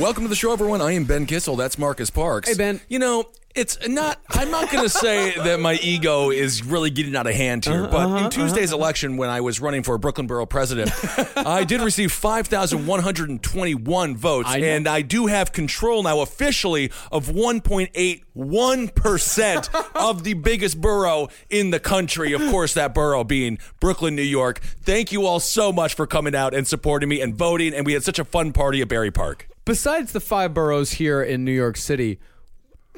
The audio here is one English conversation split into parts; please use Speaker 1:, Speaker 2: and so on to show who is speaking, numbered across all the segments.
Speaker 1: Welcome to the show, everyone. I am Ben Kissel. That's Marcus Parks.
Speaker 2: Hey, Ben.
Speaker 1: You know, it's not. I'm not going to say that my ego is really getting out of hand here, but uh-huh, in uh-huh, Tuesday's uh-huh. election, when I was running for Brooklyn Borough President, I did receive 5,121 votes,
Speaker 2: I
Speaker 1: and I do have control now officially of 1.81 percent of the biggest borough in the country. Of course, that borough being Brooklyn, New York. Thank you all so much for coming out and supporting me and voting, and we had such a fun party at Berry Park.
Speaker 2: Besides the five boroughs here in New York City,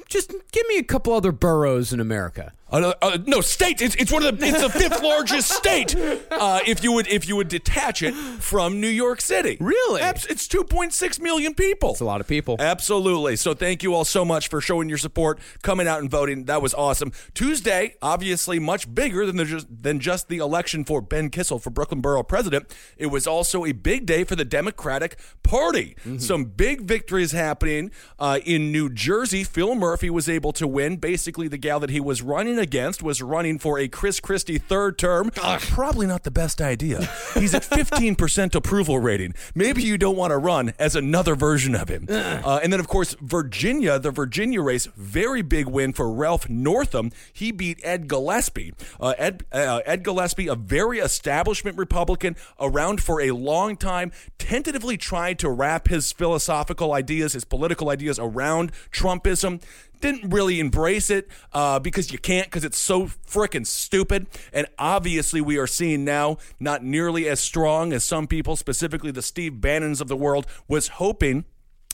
Speaker 2: just give me a couple other boroughs in America.
Speaker 1: Uh, uh, no, state. It's, it's one of the. It's the fifth largest state. Uh, if you would, if you would detach it from New York City,
Speaker 2: Really?
Speaker 1: Abs- it's 2.6 million people.
Speaker 2: It's a lot of people.
Speaker 1: Absolutely. So thank you all so much for showing your support, coming out and voting. That was awesome. Tuesday, obviously much bigger than the just, than just the election for Ben Kissel for Brooklyn Borough President. It was also a big day for the Democratic Party. Some big victories happening uh, in New Jersey. Phil Murphy was able to win. Basically, the gal that he was running against was running for a Chris Christie third term. Probably not the best idea. He's at 15% approval rating. Maybe you don't want to run as another version of him. Uh, and then, of course, Virginia, the Virginia race, very big win for Ralph Northam. He beat Ed Gillespie. Uh, Ed, uh, Ed Gillespie, a very establishment Republican, around for a long time, tentatively tried to wrap his philosophical ideas, his political ideas around Trumpism didn't really embrace it uh, because you can't because it's so freaking stupid. And obviously, we are seeing now not nearly as strong as some people, specifically the Steve Bannons of the world, was hoping.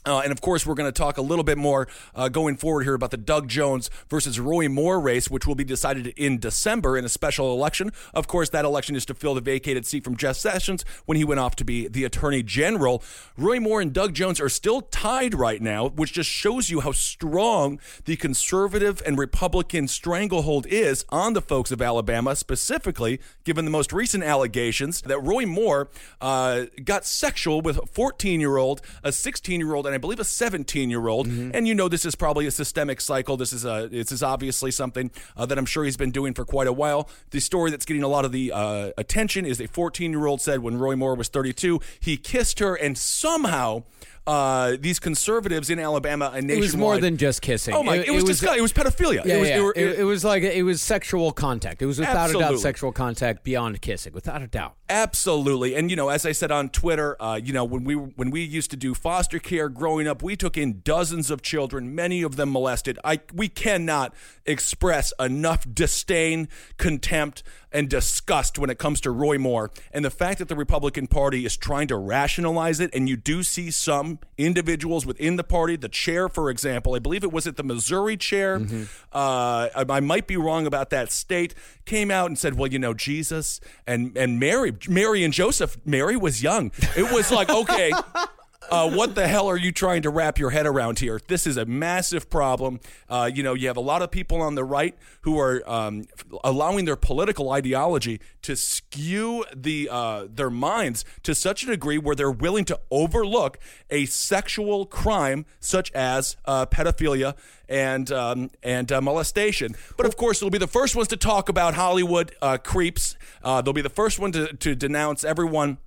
Speaker 1: Uh, and of course, we're going to talk a little bit more uh, going forward here about the Doug Jones versus Roy Moore race, which will be decided in December in a special election. Of course, that election is to fill the vacated seat from Jeff Sessions when he went off to be the Attorney General. Roy Moore and Doug Jones are still tied right now, which just shows you how strong the conservative and Republican stranglehold is on the folks of Alabama, specifically given the most recent allegations that Roy Moore uh, got sexual with a 14 year old, a 16 year old, and I believe a 17 year old. And you know, this is probably a systemic cycle. This is a this is obviously something uh, that I'm sure he's been doing for quite a while. The story that's getting a lot of the uh, attention is a 14 year old said when Roy Moore was 32, he kissed her, and somehow. Uh, these conservatives in Alabama and
Speaker 2: It was more than just kissing.
Speaker 1: Oh my! It, was, disgusting. It was pedophilia.
Speaker 2: Yeah,
Speaker 1: it was,
Speaker 2: yeah.
Speaker 1: it were-
Speaker 2: It- it was like it was sexual contact. It was without a doubt sexual contact beyond kissing, without a doubt.
Speaker 1: Absolutely, and you know, as I said on Twitter, uh, you know, when we when we used to do foster care growing up, we took in dozens of children, many of them molested. I we cannot express enough disdain, contempt, and disgust when it comes to Roy Moore, and the fact that the Republican Party is trying to rationalize it, and you do see some individuals within the party, the chair, for example, I believe it was at the Missouri chair. Uh, I, I might be wrong about that state. Came out and said, "Well, you know, Jesus and and Mary, Mary and Joseph. Mary was young. It was like, okay." Uh, what the hell are you trying to wrap your head around here? This is a massive problem. Uh, you know, you have a lot of people on the right who are um, allowing their political ideology to skew the uh, their minds to such a degree where they're willing to overlook a sexual crime such as uh, pedophilia and um, and uh, molestation. But of course, they'll be the first ones to talk about Hollywood uh, creeps. They'll be the first one to, to denounce everyone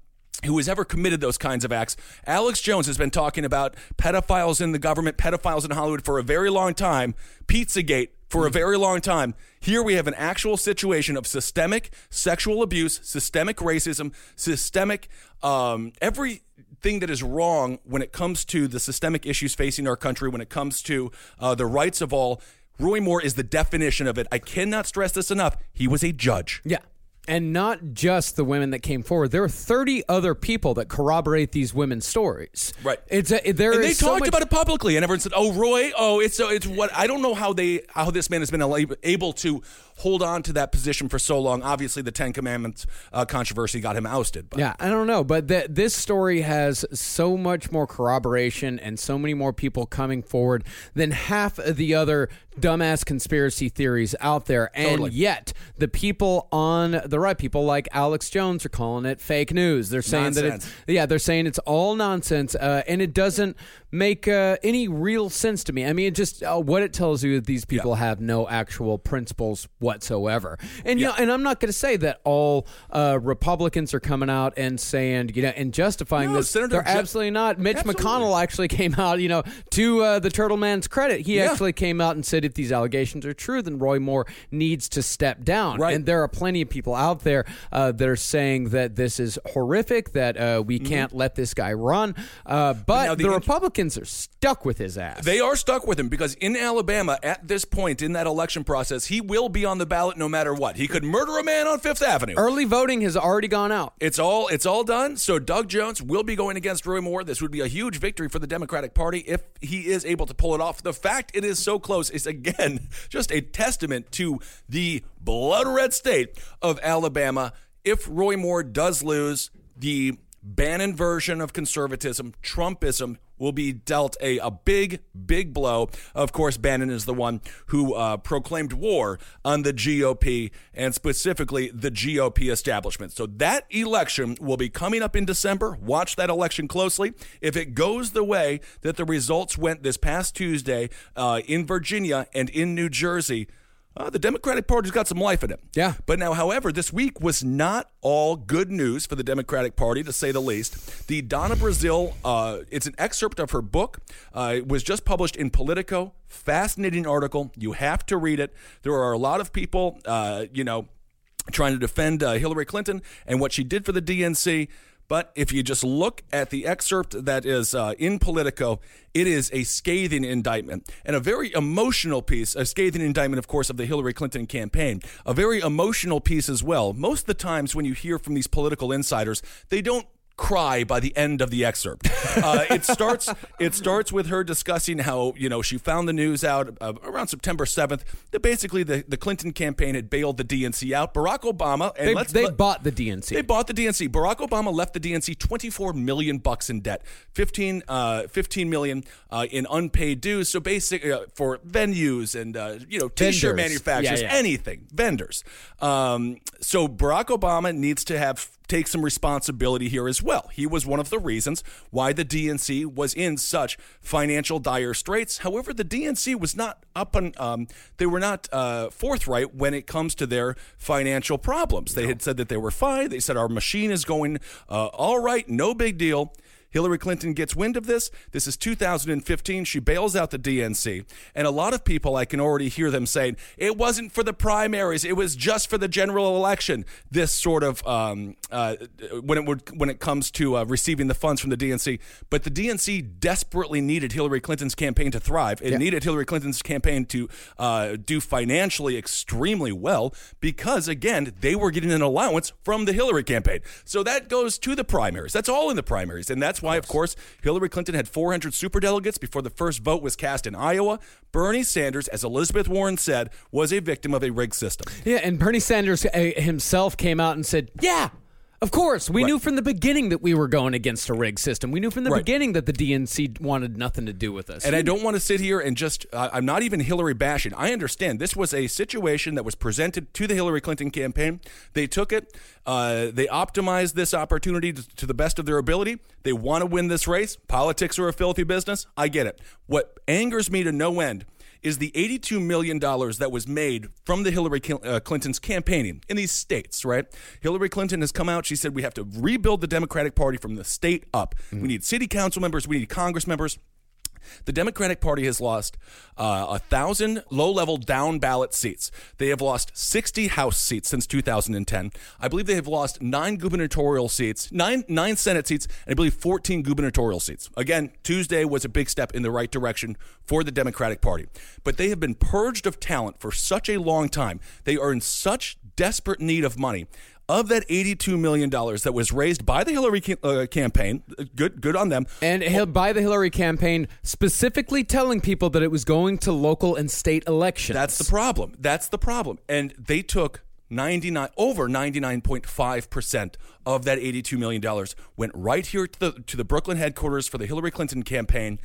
Speaker 1: who has ever committed those kinds of acts. Alex Jones has been talking about pedophiles in the government, pedophiles in Hollywood for a very long time, Pizzagate for a very long time. Here we have an actual situation of systemic sexual abuse, systemic racism, systemic um, everything that is wrong when it comes to the systemic issues facing our country, when it comes to uh, the rights of all. Roy Moore is the definition of it. I cannot stress this enough. He was a judge.
Speaker 2: Yeah. And not just the women that came forward. There are 30 other people that corroborate these women's stories.
Speaker 1: Right.
Speaker 2: It's a, there
Speaker 1: and they
Speaker 2: is so
Speaker 1: talked
Speaker 2: much-
Speaker 1: about it publicly, and everyone said, "Oh, Roy, oh, it's so it's what I don't know how they how this man has been able to hold on to that position for so long. Obviously, the Ten Commandments uh, controversy got him ousted. But
Speaker 2: Yeah, I don't know, but th- this story has so much more corroboration and so many more people coming forward than half of the other dumbass conspiracy theories out there. And
Speaker 1: Totally.
Speaker 2: yet, the people on the right. People like Alex Jones are calling it fake news. They're saying that
Speaker 1: Nonsense.
Speaker 2: it's yeah, they're saying it's all nonsense, uh, and it doesn't make uh, any real sense to me. I mean, it just uh, what it tells you that these people have no actual principles whatsoever. And you know, and I'm not going to say that all uh, Republicans are coming out and saying you know and justifying
Speaker 1: No,
Speaker 2: this.
Speaker 1: Senator
Speaker 2: They're
Speaker 1: Jeff-
Speaker 2: absolutely not. Mitch
Speaker 1: Absolutely.
Speaker 2: McConnell actually came out. You know, to uh, the Turtle Man's credit, he
Speaker 1: Yeah.
Speaker 2: actually came out and said if these allegations are true, then Roy Moore needs to step down.
Speaker 1: Right.
Speaker 2: And there are plenty of people out there uh, that are saying that this is horrific, that uh, we can't let this guy run. Uh, but
Speaker 1: Mm-hmm. the
Speaker 2: the,
Speaker 1: int-
Speaker 2: Republicans are stuck with his ass.
Speaker 1: They are stuck with him because in Alabama, at this point in that election process, he will be on the ballot no matter what. He could murder a man on Fifth Avenue.
Speaker 2: Early voting has already gone out.
Speaker 1: It's all it's all done. So Doug Jones will be going against Roy Moore. This would be a huge victory for the Democratic Party if he is able to pull it off. The fact it is so close is again just a testament to the blood red state of Alabama. If Roy Moore does lose, the Bannon version of conservatism, Trumpism, will be dealt a, a big, big blow. Of course, Bannon is the one who uh, proclaimed war on the GOP and specifically the GOP establishment. So that election will be coming up in December. Watch that election closely. If it goes the way that the results went this past Tuesday uh, in Virginia and in New Jersey, uh, the Democratic Party's got some life in it.
Speaker 2: Yeah.
Speaker 1: But now, however, this week was not all good news for the Democratic Party, to say the least. The Donna Brazile, uh, it's an excerpt of her book. Uh, it was just published in Politico. Fascinating article. You have to read it. There are a lot of people, uh, you know, trying to defend uh, Hillary Clinton and what she did for the DNC. But if you just look at the excerpt that is uh, in Politico, it is a scathing indictment and a very emotional piece. A scathing indictment, of course, of the Hillary Clinton campaign. A very emotional piece as well. Most of the times when you hear from these political insiders, they don't cry by the end of the excerpt. Uh, it starts. It starts with her discussing how you know she found the news out uh, around September seventh that basically the, the Clinton campaign had bailed the DNC out. Barack Obama and
Speaker 2: They,
Speaker 1: let's
Speaker 2: they
Speaker 1: let-
Speaker 2: bought the DNC.
Speaker 1: they bought the DNC. Barack Obama left the DNC 24 million bucks in debt, 15, uh, 15 million uh, in unpaid dues. So basically, uh, for venues and uh, you know t-shirt
Speaker 2: Vendors.
Speaker 1: manufacturers,
Speaker 2: Yeah, yeah.
Speaker 1: anything, vendors. Um, so Barack Obama needs to have take some responsibility here as well. He was one of the reasons why the DNC was in such financial dire straits. However, the DNC was not up on. Um, they were not uh, forthright when it comes to their financial problems. They had said that they were fine. They said our machine is going uh, all right, no big deal. Hillary Clinton gets wind of this. This is 2015. She bails out the DNC. And a lot of people, I can already hear them saying, it wasn't for the primaries, it was just for the general election. This sort of, um, uh, when, it would, when it comes to uh, receiving the funds from the DNC. But the DNC desperately needed Hillary Clinton's campaign to thrive. It needed Hillary Clinton's campaign to uh, do financially extremely well because, again, they were getting an allowance from the Hillary campaign. So that goes to the primaries. That's all in the primaries. And that's why, of course, Hillary Clinton had 400 superdelegates before the first vote was cast in Iowa. Bernie Sanders, as Elizabeth Warren said, was a victim of a rigged system.
Speaker 2: Yeah, and Bernie Sanders uh, himself came out and said, "Yeah, of course, we
Speaker 1: Right.
Speaker 2: knew from the beginning that we were going against a rigged system. We knew from the
Speaker 1: Right.
Speaker 2: beginning that the DNC wanted nothing to do with us."
Speaker 1: And I don't want to sit here and just, uh, I'm not even Hillary bashing. I understand this was a situation that was presented to the Hillary Clinton campaign. They took it, uh, they optimized this opportunity to, to the best of their ability. They want to win this race. Politics are a filthy business. I get it. What angers me to no end is the $82 million that was made from the Hillary uh, Clinton's campaigning in these states, right? Hillary Clinton has come out. She said we have to rebuild the Democratic Party from the state up. We need city council members, we need Congress members. The Democratic Party has lost uh, a thousand low-level down ballot seats. They have lost 60 House seats since 2010. I believe they have lost nine gubernatorial seats, nine nine Senate seats, and I believe 14 gubernatorial seats. Again, Tuesday was a big step in the right direction for the Democratic Party, but they have been purged of talent for such a long time. They are in such desperate need of money. Of that $82 million that was raised by the Hillary ca- uh, campaign, good, good on them.
Speaker 2: and by the Hillary campaign specifically telling people that it was going to local and state elections.
Speaker 1: That's the problem. That's the problem. And they took 99 over 99.5% of that 82 million dollars went right here to the to the Brooklyn headquarters for the Hillary Clinton campaign.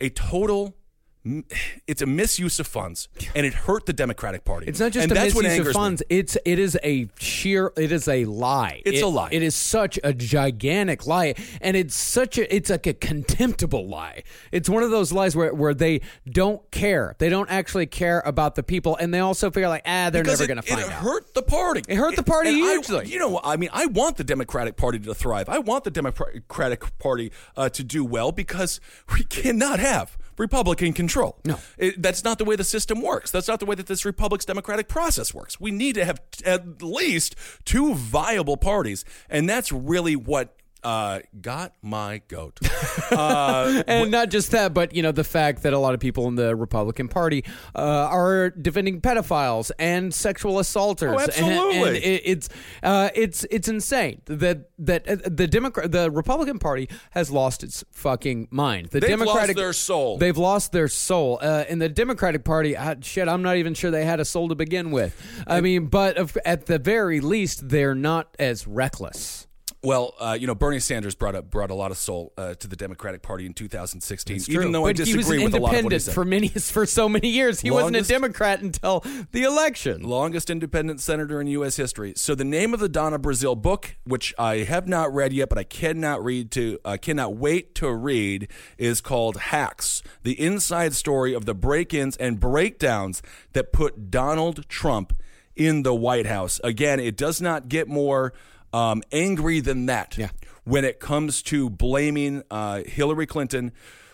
Speaker 1: A total it's a misuse of funds, and it hurt the Democratic Party.
Speaker 2: It's not just
Speaker 1: and
Speaker 2: a
Speaker 1: that's what
Speaker 2: misuse of
Speaker 1: angers me.
Speaker 2: funds. It's it is a sheer. It is a lie.
Speaker 1: It's
Speaker 2: It-
Speaker 1: a lie.
Speaker 2: It is such a gigantic lie, and it's such a. It's like a contemptible lie. It's one of those lies where where they don't care. They don't actually care about the people, and they also feel like ah, they're
Speaker 1: Because
Speaker 2: never going to find
Speaker 1: it
Speaker 2: out.
Speaker 1: It hurt the party.
Speaker 2: It hurt the party
Speaker 1: and I-
Speaker 2: hugely.
Speaker 1: you know, I mean, I want the Democratic Party to thrive. I want the Democratic Party uh, to do well because we cannot have Republican control.
Speaker 2: No.
Speaker 1: It- that's not the way the system works. That's not the way that this Republic's democratic process works. We need to have t- at least two viable parties, and that's really what uh, got my goat. Uh,
Speaker 2: and not just that, but you know the fact that a lot of people in the Republican Party uh, are defending pedophiles and sexual assaulters.
Speaker 1: Oh, absolutely.
Speaker 2: And, it, it's uh, it's it's insane that that uh, the Democrat the Republican Party has lost its fucking mind. The
Speaker 1: They've lost
Speaker 2: Democratic
Speaker 1: their soul.
Speaker 2: They've lost their soul. Uh, in the Democratic Party, uh, shit, I'm not even sure they had a soul to begin with. I mean, but at the very least, they're not as reckless.
Speaker 1: Well, uh, you know, Bernie Sanders brought a, brought a lot of soul uh, to the Democratic Party in 2016. Even though
Speaker 2: but he was
Speaker 1: disagree with a lot of what he
Speaker 2: independent
Speaker 1: said.
Speaker 2: for many for so many years. He wasn't a Democrat until the election.
Speaker 1: longest independent senator in U.S. history. So the name of the Donna Brazile book, which I have not read yet, but I cannot read to, I cannot wait to read, is called Hacks: The Inside Story of the Break-ins and Breakdowns that put Donald Trump in the White House. Again, it does not get more um, angry than that.
Speaker 2: Yeah.
Speaker 1: When it comes to blaming uh, Hillary Clinton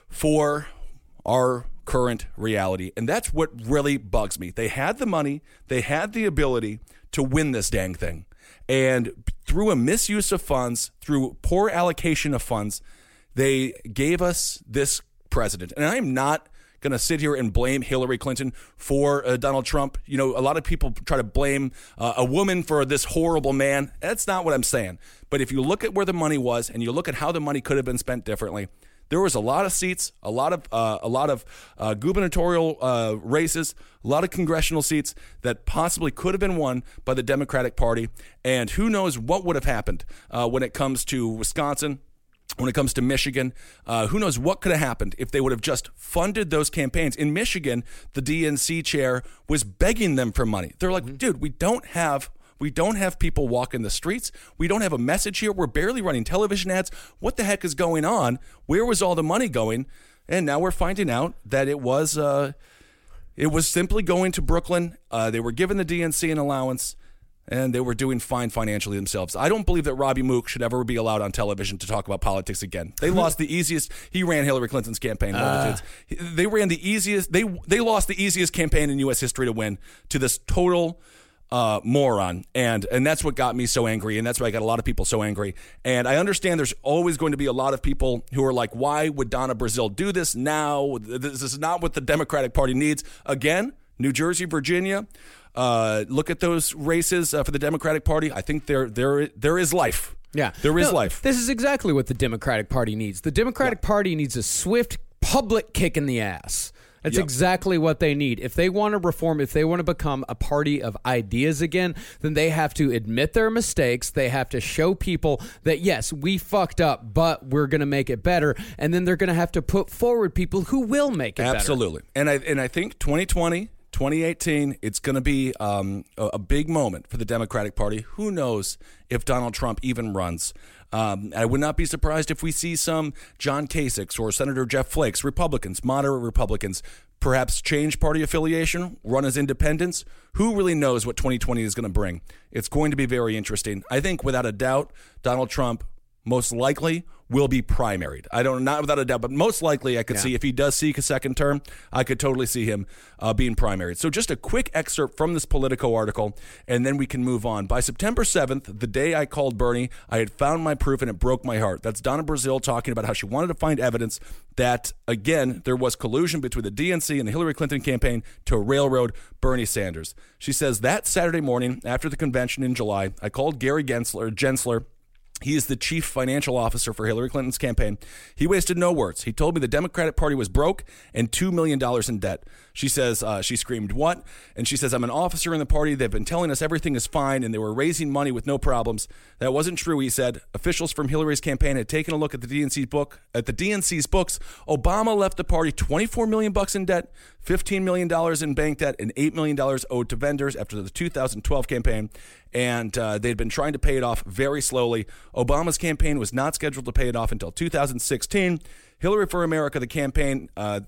Speaker 1: for our current reality. And that's what really bugs me. They had the money, they had the ability to win this dang thing. And through a misuse of funds, through poor allocation of funds, they gave us this president. And I'm not going to sit here and blame Hillary Clinton for uh, Donald Trump. You know, a lot of people try to blame uh, a woman for this horrible man. That's not what I'm saying. But if you look at where the money was and you look at how the money could have been spent differently, there was a lot of seats, a lot of uh, a lot of uh, gubernatorial uh, races, a lot of congressional seats that possibly could have been won by the Democratic Party, and who knows what would have happened uh, when it comes to Wisconsin, when it comes to Michigan, uh, who knows what could have happened if they would have just funded those campaigns. In Michigan, the DNC chair was begging them for money. They're like, dude, we don't have. We don't have people walking the streets. We don't have a message here. We're barely running television ads. What the heck is going on? Where was all the money going? And now we're finding out that it was uh, it was simply going to Brooklyn. Uh, they were giving the DNC an allowance, and they were doing fine financially themselves. I don't believe that Robbie Mook should ever be allowed on television to talk about politics again. They lost the easiest. He ran Hillary Clinton's campaign.
Speaker 2: Ah.
Speaker 1: they ran the easiest. They they lost the easiest campaign in U.S. history to win to this total uh, moron, and and that's what got me so angry, and that's why I got a lot of people so angry. And I understand there's always going to be a lot of people who are like, why would Donna Brazile do this now? This is not what the Democratic Party needs. Again, New Jersey, Virginia. Uh, look at those races uh, for the Democratic Party. I think there there there is life.
Speaker 2: Yeah,
Speaker 1: there is
Speaker 2: No,
Speaker 1: life.
Speaker 2: This is exactly what the Democratic Party needs. The Democratic Party needs a swift public kick in the ass. That's
Speaker 1: Yep.
Speaker 2: exactly what they need. If they want to reform, if they want to become a party of ideas again, then they have to admit their mistakes. They have to show people that, yes, we fucked up, but we're going to make it better. And then they're going to have to put forward people who will make it better.
Speaker 1: Absolutely. And I and I think 2020, 2018, it's going to be um, a, a big moment for the Democratic Party. Who knows if Donald Trump even runs? Um, I would not be surprised if we see some John Kasich or Senator Jeff Flakes, Republicans, moderate Republicans, perhaps change party affiliation, run as independents. Who really knows what 2020 is going to bring? It's going to be very interesting. I think, without a doubt, Donald Trump most likely will be primaried. I don't not without a doubt, but most likely I could see if he does seek a second term, I could totally see him uh, being primaried. So just a quick excerpt from this Politico article, and then we can move on. By September seventh, the day I called Bernie, I had found my proof, and it broke my heart. That's Donna Brazile talking about how she wanted to find evidence that again there was collusion between the DNC and the Hillary Clinton campaign to railroad Bernie Sanders. She says that Saturday morning after the convention in July, I called Gary Gensler. Gensler He is the chief financial officer for Hillary Clinton's campaign. He wasted no words. He told me the Democratic Party was broke and $2 million in debt. She says, uh, she screamed, What? And she says, I'm an officer in the party. They've been telling us everything is fine and they were raising money with no problems. That wasn't true, he said. Officials from Hillary's campaign had taken a look at the DNC book. At the DNC's books, Obama left the party 24 million bucks in debt, 15 million dollars in bank debt, and 8 million dollars owed to vendors after the 2012 campaign. And uh, they'd been trying to pay it off very slowly. Obama's campaign was not scheduled to pay it off until 2016. Hillary for America, the campaign, uh,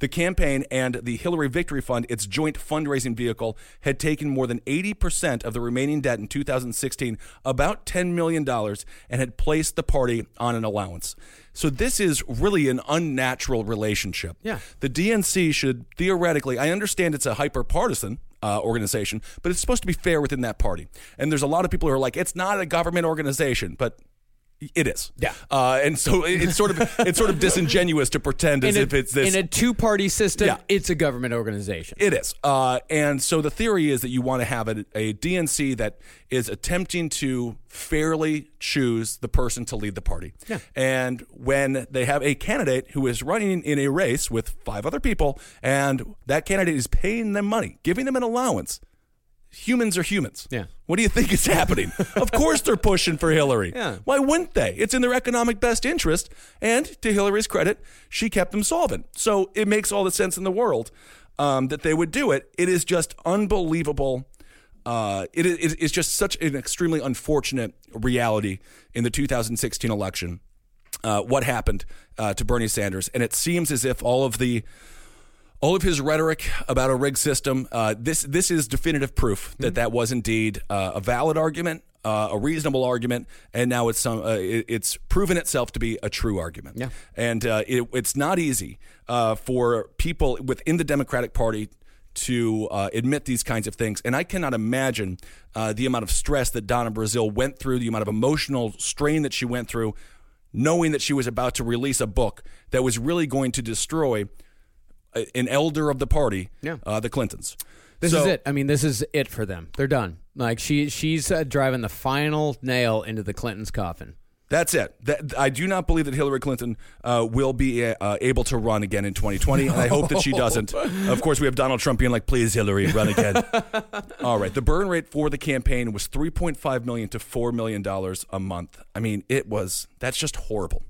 Speaker 1: the campaign and the Hillary Victory Fund, its joint fundraising vehicle, had taken more than 80% of the remaining debt in 2016, about $10 million, and had placed the party on an allowance. So this is really an unnatural relationship.
Speaker 2: Yeah.
Speaker 1: The DNC should theoretically, I understand it's a hyper partisan. Uh, organization, but it's supposed to be fair within that party. And there's a lot of people who are like, it's not a government organization, but it is.
Speaker 2: Yeah.
Speaker 1: Uh, and so it- it's sort of it's sort of disingenuous to pretend as
Speaker 2: in,
Speaker 1: if
Speaker 2: a,
Speaker 1: it's this
Speaker 2: in a two party system,
Speaker 1: Yeah.
Speaker 2: it's a government organization.
Speaker 1: it is. Uh, and so the theory is that you want to have a, a DNC that is attempting to fairly choose the person to lead the party.
Speaker 2: Yeah.
Speaker 1: And when they have a candidate who is running in a race with five other people, and that candidate is paying them money, giving them an allowance, humans are humans.
Speaker 2: Yeah.
Speaker 1: What do you think is happening? of course they're pushing for Hillary.
Speaker 2: Yeah.
Speaker 1: Why wouldn't they? It's in their economic best interest. And to Hillary's credit, she kept them solvent. So it makes all the sense in the world um, that they would do it. It is just unbelievable. Uh, it is it's just such an extremely unfortunate reality in the 2016 election. Uh, what happened uh, to Bernie Sanders, and it seems as if all of the all of his rhetoric about a rigged system. Uh, this this is definitive proof that that was indeed uh, a valid argument, uh, a reasonable argument, and now it's some uh, it, it's proven itself to be a true argument.
Speaker 2: Yeah.
Speaker 1: and uh, it, it's not easy uh, for people within the Democratic Party. To uh, admit these kinds of things, and I cannot imagine uh, the amount of stress that Donna Brazile went through, the amount of emotional strain that she went through, knowing that she was about to release a book that was really going to destroy an elder of the party,
Speaker 2: Yeah.
Speaker 1: uh, the Clintons.
Speaker 2: This
Speaker 1: So-
Speaker 2: is it. I mean, this is it for them. They're done. Like she, she's uh, driving the final nail into the Clintons' coffin.
Speaker 1: That's it. That, I do not believe that Hillary Clinton uh, will be uh, able to run again in 2020, and I hope that she doesn't. Of course, we have Donald Trump being like, "Please, Hillary, run again." All right. The burn rate for the campaign was 3.5 million to 4 million dollars a month. I mean, it was. That's just horrible.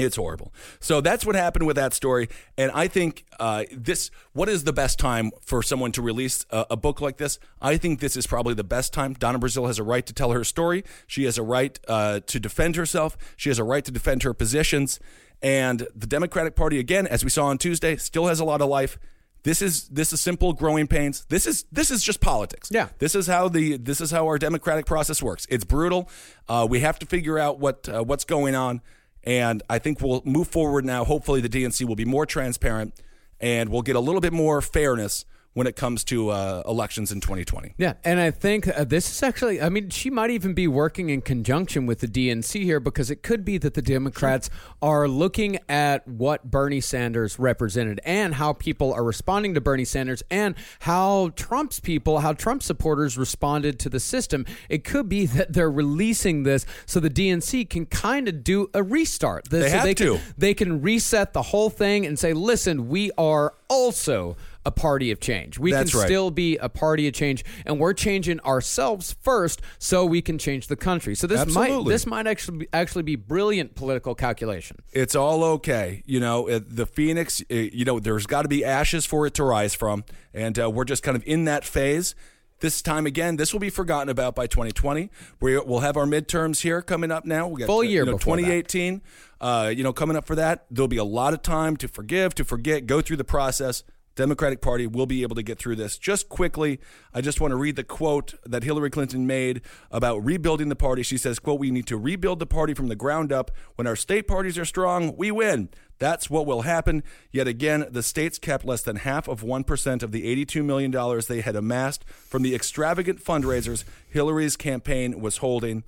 Speaker 1: It's horrible. So that's what happened with that story, and I think uh, this. What is the best time for someone to release a, a book like this? I think this is probably the best time. Donna Brazile has a right to tell her story. She has a right uh, to defend herself. She has a right to defend her positions. And the Democratic Party, again, as we saw on Tuesday, still has a lot of life. This is this is simple growing pains. This is this is just politics.
Speaker 2: Yeah.
Speaker 1: This is how the this is how our democratic process works. It's brutal. Uh, we have to figure out what uh, what's going on, and I think we'll move forward now. Hopefully, the DNC will be more transparent, and we'll get a little bit more fairness when it comes to uh, elections in 2020.
Speaker 2: Yeah, and I think uh, this is actually, I mean, she might even be working in conjunction with the DNC here because it could be that the Democrats are looking at what Bernie Sanders represented and how people are responding to Bernie Sanders and how Trump's people, how Trump supporters responded to the system. It could be that they're releasing this so the DNC can kind of do a restart.
Speaker 1: They
Speaker 2: so
Speaker 1: have
Speaker 2: they
Speaker 1: to.
Speaker 2: Can, they can reset the whole thing and say, listen, we are also a party of change. We
Speaker 1: That's
Speaker 2: can
Speaker 1: right.
Speaker 2: still be a party of change, and we're changing ourselves first, so we can change the country. So this might this might actually be, actually be brilliant political calculation.
Speaker 1: it's all okay. You know, uh, the Phoenix, uh, you know, there's got to be ashes for it to rise from. And uh, we're just kind of in that phase. This time again, this will be forgotten about by 2020. We, we'll have our midterms here coming up now. We got,
Speaker 2: Full year
Speaker 1: you know,
Speaker 2: before that.
Speaker 1: 2018. Uh, you know, coming up for that. There'll be a lot of time to forgive, to forget, go through the process. Democratic Party will be able to get through this. Just quickly, I just want to read the quote that Hillary Clinton made about rebuilding the party. She says, quote, we need to rebuild the party from the ground up. When our state parties are strong, we win. That's what will happen. Yet again, the states kept less than half of 1% of the $82 million they had amassed from the extravagant fundraisers Hillary's campaign was holding.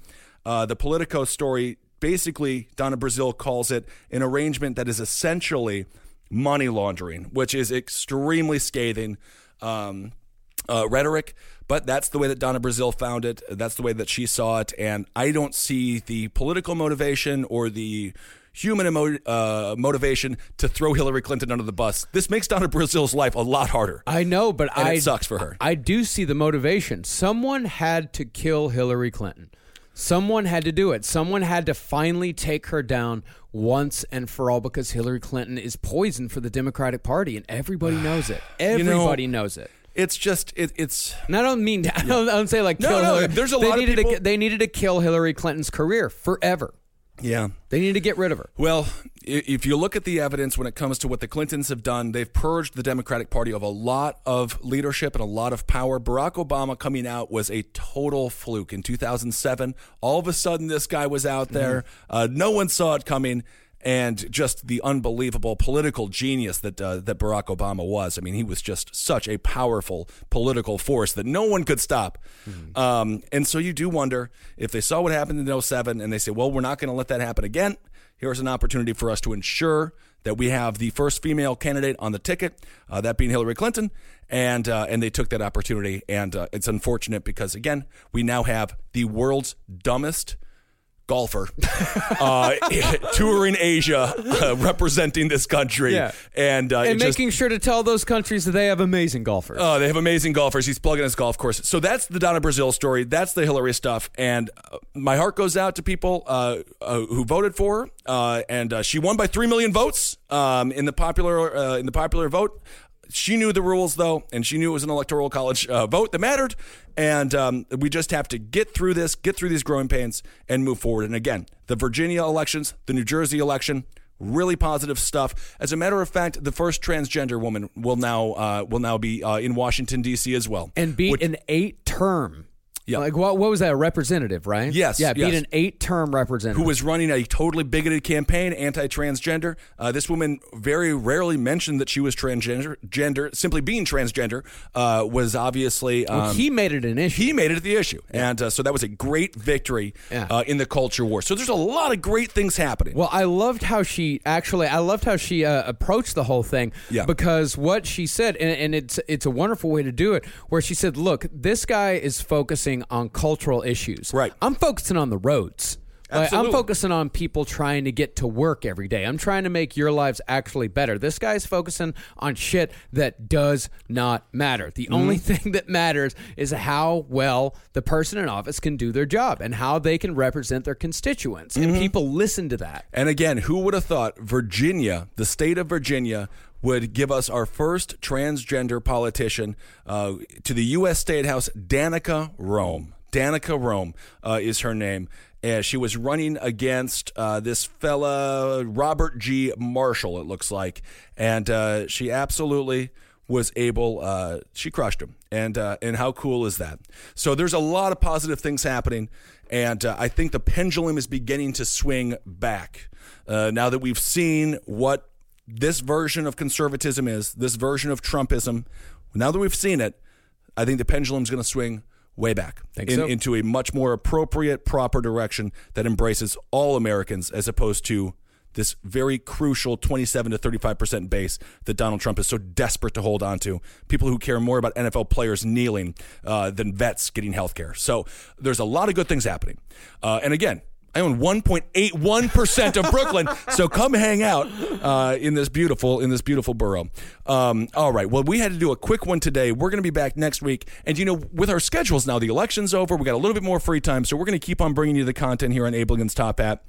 Speaker 1: Uh, the Politico story basically, Donna Brazile calls it an arrangement that is essentially money laundering, which is extremely scathing. Um, uh, rhetoric, but that's the way that Donna Brazile found it. That's the way that she saw it, and I don't see the political motivation or the human emo- uh, motivation to throw Hillary Clinton under the bus. This makes Donna Brazile's life a lot harder.
Speaker 2: I know, but
Speaker 1: And
Speaker 2: I
Speaker 1: it sucks for her.
Speaker 2: I do see the motivation. Someone had to kill Hillary Clinton. Someone had to do it. Someone had to finally take her down once and for all because Hillary Clinton is poison for the Democratic Party and everybody knows it.
Speaker 1: You know-
Speaker 2: Everybody knows it.
Speaker 1: It's just it, it's
Speaker 2: And I don't mean I don't, I don't say like
Speaker 1: No,
Speaker 2: kill
Speaker 1: no,
Speaker 2: Hillary.
Speaker 1: there's a
Speaker 2: they
Speaker 1: lot of people-
Speaker 2: to, they needed to kill Hillary Clinton's career forever.
Speaker 1: Yeah.
Speaker 2: They need to get rid of her.
Speaker 1: Well, if you look at the evidence when it comes to what the Clintons have done, they've purged the Democratic Party of a lot of leadership and a lot of power. Barack Obama coming out was a total fluke in 2007. All of a sudden, this guy was out there. Uh, no one saw it coming. And just the unbelievable political genius that uh, that Barack Obama was. I mean, he was just such a powerful political force that no one could stop. Um, and so you do wonder if they saw what happened in 07 and they say, well, we're not going to let that happen again. Here's an opportunity for us to ensure that we have the first female candidate on the ticket, uh, that being Hillary Clinton, and uh, and they took that opportunity, and uh, it's unfortunate because again, we now have the world's dumbest golfer uh, touring Asia, uh, representing this country,
Speaker 2: Yeah.
Speaker 1: and uh,
Speaker 2: And
Speaker 1: it just-
Speaker 2: making sure to tell those countries that they have amazing golfers.
Speaker 1: Oh, they have amazing golfers. He's plugging his golf course. So that's the Donna Brazile story. That's the Hillary stuff. And uh, my heart goes out to people uh, uh, who voted for her. Uh, and uh, she won by three million votes um, in the popular uh, in the popular vote. She knew the rules though, and she knew it was an electoral college uh, vote that mattered. And um, we just have to get through this, get through these growing pains, and move forward. And again, the Virginia elections, the New Jersey election, really positive stuff. As a matter of fact, the first transgender woman will now uh, will now be uh, in Washington D.C. as well,
Speaker 2: and beat
Speaker 1: Which-
Speaker 2: an eight term.
Speaker 1: Yeah.
Speaker 2: Like what what was that? A representative, right?
Speaker 1: Yes,
Speaker 2: Yeah, beat
Speaker 1: yes.
Speaker 2: an eight term representative.
Speaker 1: who was running a totally bigoted campaign, anti-transgender. Uh, this woman very rarely mentioned that she was transgender. Gender, simply being transgender uh, was obviously um,
Speaker 2: he made it an issue.
Speaker 1: he made it the issue, and uh, so that was a great victory
Speaker 2: Yeah.
Speaker 1: uh, in the culture war. So there's a lot of great things happening.
Speaker 2: Well, I loved how she actually. I loved how she uh, approached the whole thing.
Speaker 1: Yeah.
Speaker 2: Because what she said, and, and it's it's a wonderful way to do it. Where she said, "Look, this guy is focusing on cultural issues.
Speaker 1: Right.
Speaker 2: I'm focusing on the roads." Like, I'm focusing on people trying to get to work every day. I'm trying to make your lives actually better. This guy's focusing on shit that does not matter. The
Speaker 1: Mm-hmm.
Speaker 2: only thing that matters is how well the person in office can do their job and how they can represent their constituents.
Speaker 1: Mm-hmm.
Speaker 2: And people listen to that.
Speaker 1: And again, who would have thought Virginia, the state of Virginia, would give us our first transgender politician uh, to the U.S. State House, Danica Roem. Danica Roem uh, is her name. And she was running against uh, this fella, Robert G. Marshall, it looks like. And uh, she absolutely was able uh, she crushed him and uh, and how cool is that so there's a lot of positive things happening and uh, i think the pendulum is beginning to swing back now that we've seen what this version of conservatism is this version of trumpism now that we've seen it i think the pendulum's going to swing way back in-
Speaker 2: so.
Speaker 1: into a much more appropriate proper direction that embraces all americans as opposed to this very crucial 27 to 35% base that Donald Trump is so desperate to hold on to. People who care more about NFL players kneeling uh, than vets getting health care. So there's a lot of good things happening. Uh, and again, I own 1.81% of Brooklyn, so come hang out uh, in this beautiful in this beautiful borough. Um, all right, well, we had to do a quick one today. We're going to be back next week, and you know, with our schedules now, the election's over. We got a little bit more free time, so we're going to keep on bringing you the content here on Abe Lincoln's Top Hat.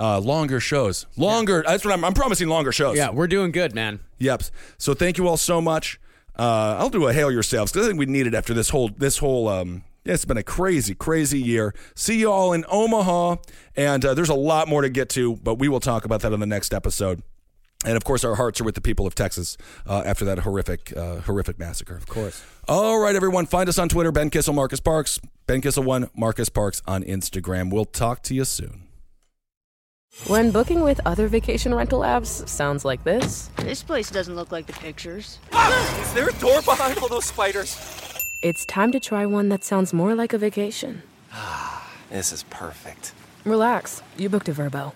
Speaker 1: Uh, longer shows, longer. That's what I'm, I'm promising. Longer shows.
Speaker 2: Yeah, we're doing good, man.
Speaker 1: Yep. So thank you all so much. Uh, I'll do a hail yourselves because I think we need it after this whole this whole. Um, yeah, it's been a crazy, crazy year. See you all in Omaha, and uh, there's a lot more to get to, but we will talk about that on the next episode. And of course, our hearts are with the people of Texas uh, after that horrific, uh, horrific massacre. Of
Speaker 2: course.
Speaker 1: All right, everyone, find us on Twitter: Ben Kissel, Marcus Parks, Ben Kissel One, Marcus Parks on Instagram. We'll talk to you soon.
Speaker 3: When booking with other vacation rental apps sounds like this,
Speaker 4: This place doesn't look like the pictures.
Speaker 5: Is there a door behind all those spiders?
Speaker 3: It's time to try one that sounds more like a vacation.
Speaker 5: Ah, this is perfect.
Speaker 3: Relax, you booked a Vrbo.